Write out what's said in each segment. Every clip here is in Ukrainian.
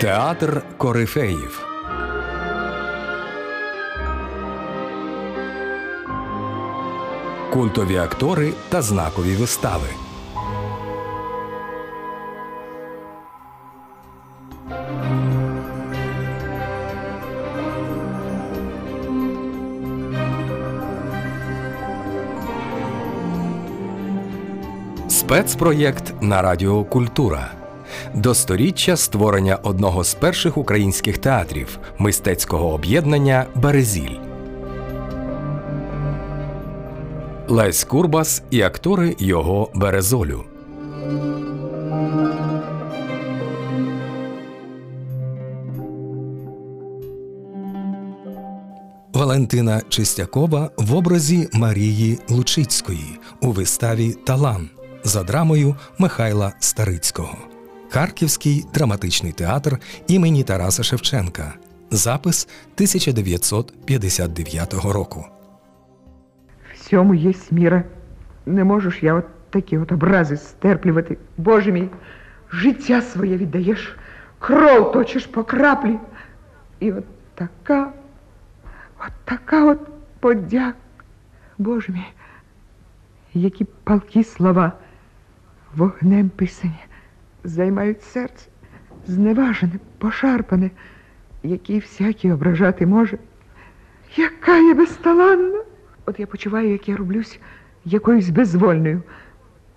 Театр корифеїв. Культові актори та знакові вистави. Спецпроєкт на Радіо Культура. До сторіччя створення одного з перших українських театрів мистецького об'єднання Березіль. Лесь Курбас і актори його Березолю. Валентина Чистякова в образі Марії Лучицької у виставі Талан за драмою Михайла Старицького. Харківський драматичний театр імені Тараса Шевченка. Запис 1959 року. Всьому єсть міра. Не можу я от такі от образи стерплювати. Боже мій, життя своє віддаєш, кров точиш по краплі. І от така, от така от подяк. Боже мій, які палкі слова вогнем писані, займають серце, зневажене, пошарпане, який всякий ображати може. Яка я безталанна! От я почуваю, як я роблюсь якоюсь безвольною.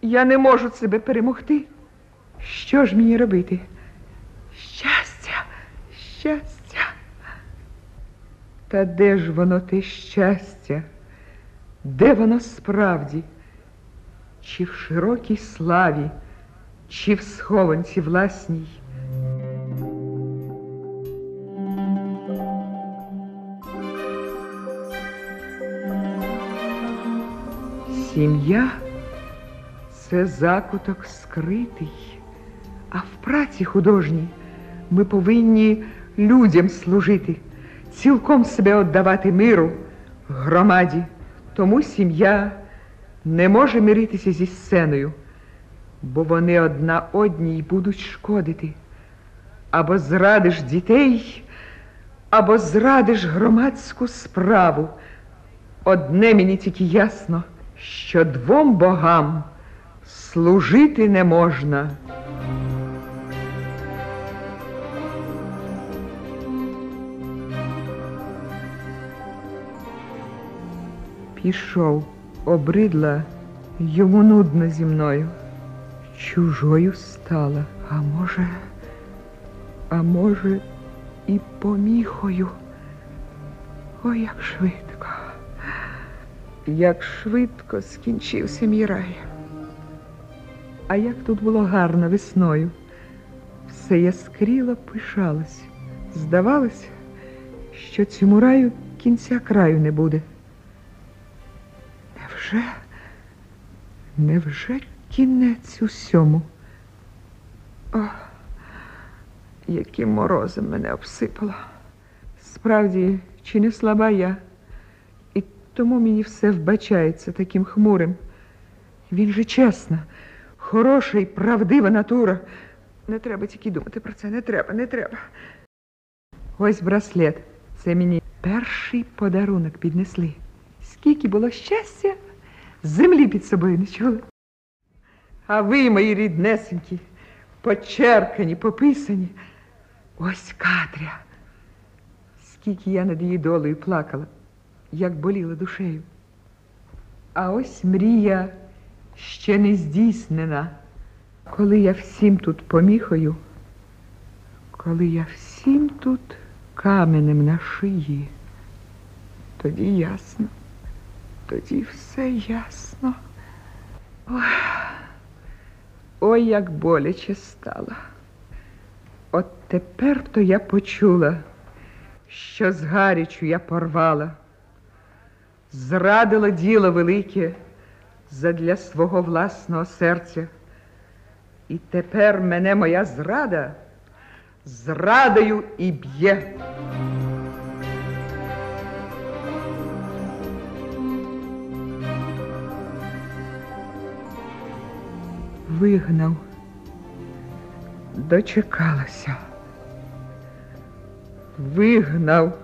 Я не можу себе перемогти. Що ж мені робити? Щастя, щастя. Та де ж воно те щастя? Де воно справді? Чи в широкій славі, чи в схованці власній? Сім'я це закуток скритий, а в праці художній ми повинні людям служити, цілком себе віддавати миру, громаді. Тому сім'я не може миритися зі сценою, бо вони одна одній будуть шкодити. Або зрадиш дітей, або зрадиш громадську справу. Одне мені тільки ясно що двом богам служити не можна. Пішов, обридла, йому нудно зі мною. Чужою стала, а може, а може, і поміхою. Ой, як швидко як швидко скінчився мій рай. А як тут було гарно весною, все яскріло пишалось. Здавалося, що цьому раю кінця краю не буде. Невже, невже кінець усьому? О, яким морозом мене обсипало. Справді, чи не слаба я? і Тому мені все вбачається таким хмурим. Він же чесна, хороша і правдива натура. Не треба тільки думати про це, не треба, не треба. Ось браслет. Це мені перший подарунок піднесли. Скільки було щастя, землі під собою не чули. А ви, мої ріднесенькі, почеркані, пописані. Ось Катря. Скільки я над її долею плакала як боліла душею. А ось мрія ще не здійснена, коли я всім тут поміхою, коли я всім тут каменем на шиї, тоді ясно, тоді все ясно. Ой, ой як боляче стало. От тепер то я почула, що з гарячу я порвала зрадила діло велике задля свого власного серця. І тепер мене моя зрада зрадою і б'є. Вигнав, дочекалася. вигнав,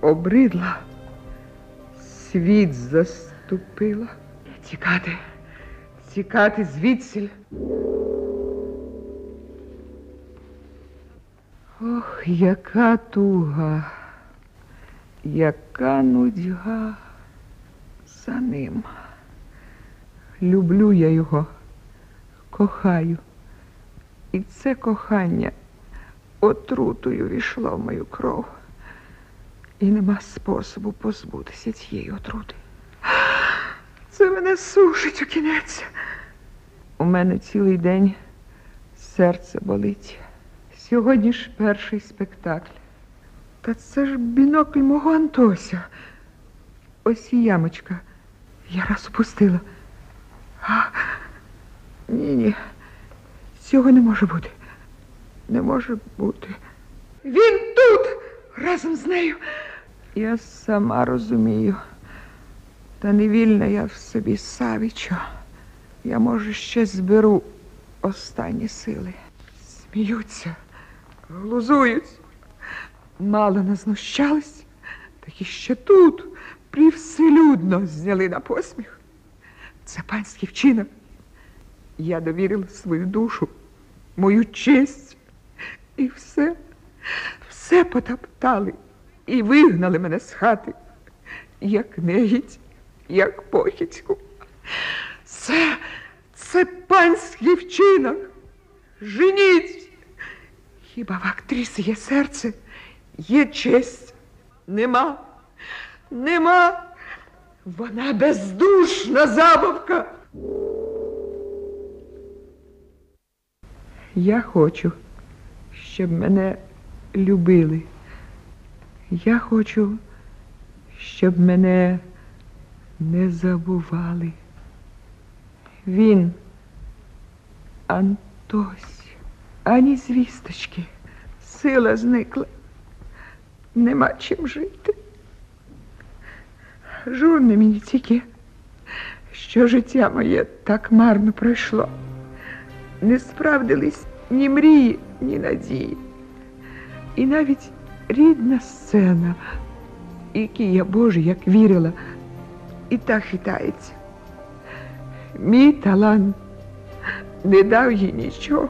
обридла, світ заступила. Тікати, тікати звідсіль. Ох, яка туга, яка нудьга за ним. Люблю я його, кохаю. І це кохання отрутою війшло в мою кров. І нема способу позбутися цієї отрути. Це мене сушить у кінець. У мене цілий день серце болить. Сьогодні ж перший спектакль. Та це ж бінокль мого Антося. Ось і ямочка. Я раз опустила. А, ні, ні. Цього не може бути. Не може бути. Він тут разом з нею. Я сама розумію. Та не вільна я в собі Савічо. Я, може, ще зберу останні сили. Сміються, глузують. Мало назнущались, так і ще тут привселюдно зняли на посміх. Це панський вчинок. Я довірила свою душу, мою честь. І все, все потоптали і вигнали мене з хати, як негідь, як похідьку. Це, це панський вчинок. Женіть. Хіба в актриси є серце, є честь? Нема, нема. Вона бездушна забавка. Я хочу, щоб мене любили. Я хочу, щоб мене не забували. Він, Антось, ані звісточки, сила зникла, нема чим жити. Журне мені тільки, що життя моє так марно пройшло. Не справдились ні мрії, ні надії. І навіть рідна сцена, якій я Боже, як вірила, і та хитається. Мій талант не дав їй нічого.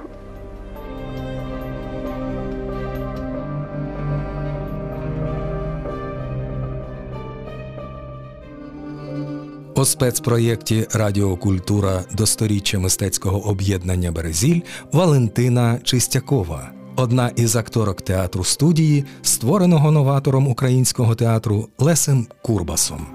Спецпроєкті Радіокультура до сторіччя мистецького об'єднання Березіль Валентина Чистякова, одна із акторок театру студії, створеного новатором українського театру Лесем Курбасом.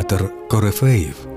Театр Корифеїв